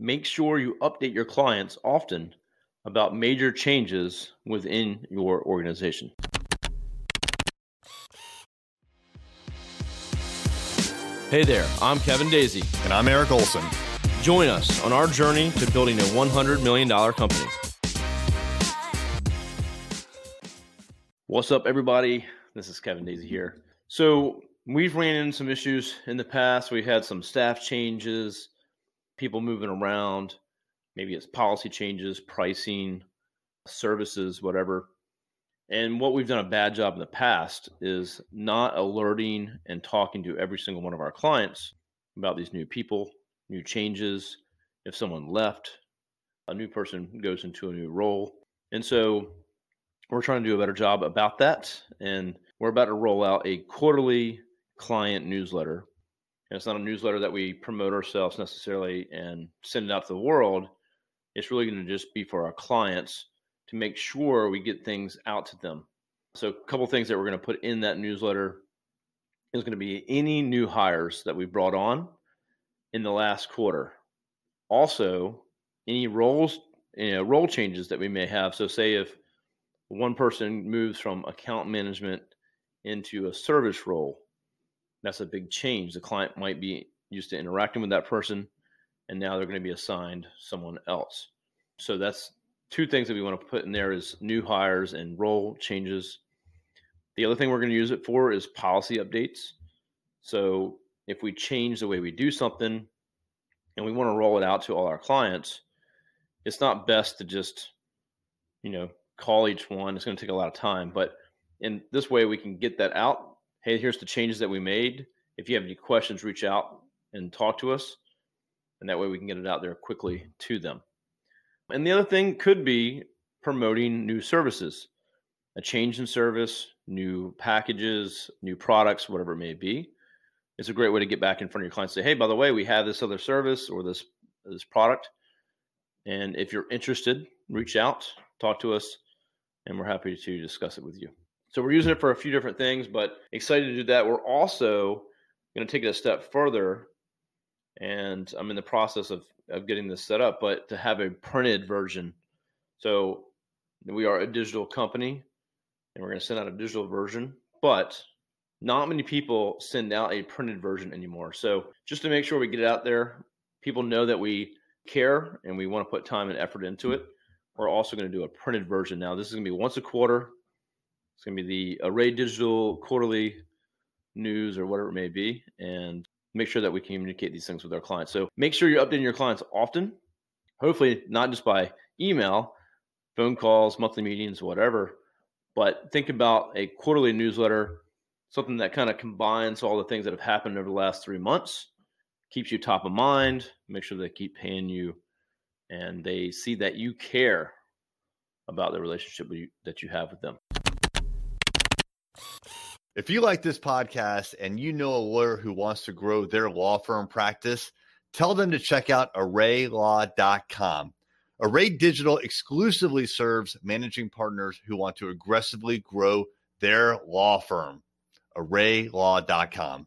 make sure you update your clients often about major changes within your organization. Hey there, I'm Kevin Daisy. And I'm Eric Olson. Join us on our journey to building a $100 million company. What's up, everybody? This is Kevin Daisy here. So, we've ran into some issues in the past. We've had some staff changes, people moving around. Maybe it's policy changes, pricing, services, whatever. And what we've done a bad job in the past is not alerting and talking to every single one of our clients about these new people, new changes. If someone left, a new person goes into a new role. And so we're trying to do a better job about that. And we're about to roll out a quarterly client newsletter. And it's not a newsletter that we promote ourselves necessarily and send it out to the world. It's really going to just be for our clients to make sure we get things out to them. So, a couple things that we're going to put in that newsletter is going to be any new hires that we brought on in the last quarter. Also, any roles, you know, role changes that we may have. So, say if one person moves from account management into a service role, that's a big change. The client might be used to interacting with that person, and now they're going to be assigned someone else. So that's two things that we want to put in there is new hires and role changes. The other thing we're going to use it for is policy updates. So if we change the way we do something and we want to roll it out to all our clients, it's not best to just, you know, call each one. It's going to take a lot of time, but in this way we can get that out. Hey, here's the changes that we made. If you have any questions, reach out and talk to us. And that way we can get it out there quickly to them. And the other thing could be promoting new services, a change in service, new packages, new products, whatever it may be. It's a great way to get back in front of your clients. Say, hey, by the way, we have this other service or this this product, and if you're interested, reach out, talk to us, and we're happy to discuss it with you. So we're using it for a few different things, but excited to do that. We're also going to take it a step further, and I'm in the process of of getting this set up, but to have a printed version. So we are a digital company and we're going to send out a digital version, but not many people send out a printed version anymore. So just to make sure we get it out there, people know that we care and we want to put time and effort into it. We're also going to do a printed version now. This is going to be once a quarter. It's going to be the Array Digital quarterly news or whatever it may be. And make sure that we communicate these things with our clients. So make sure you're updating your clients often, hopefully not just by email, phone calls, monthly meetings, whatever, but think about a quarterly newsletter, something that kind of combines all the things that have happened over the last three months, keeps you top of mind, make sure they keep paying you, and they see that you care about the relationship that you have with them. If you like this podcast and you know a lawyer who wants to grow their law firm practice, tell them to check out arraylaw.com. Array Digital exclusively serves managing partners who want to aggressively grow their law firm. arraylaw.com.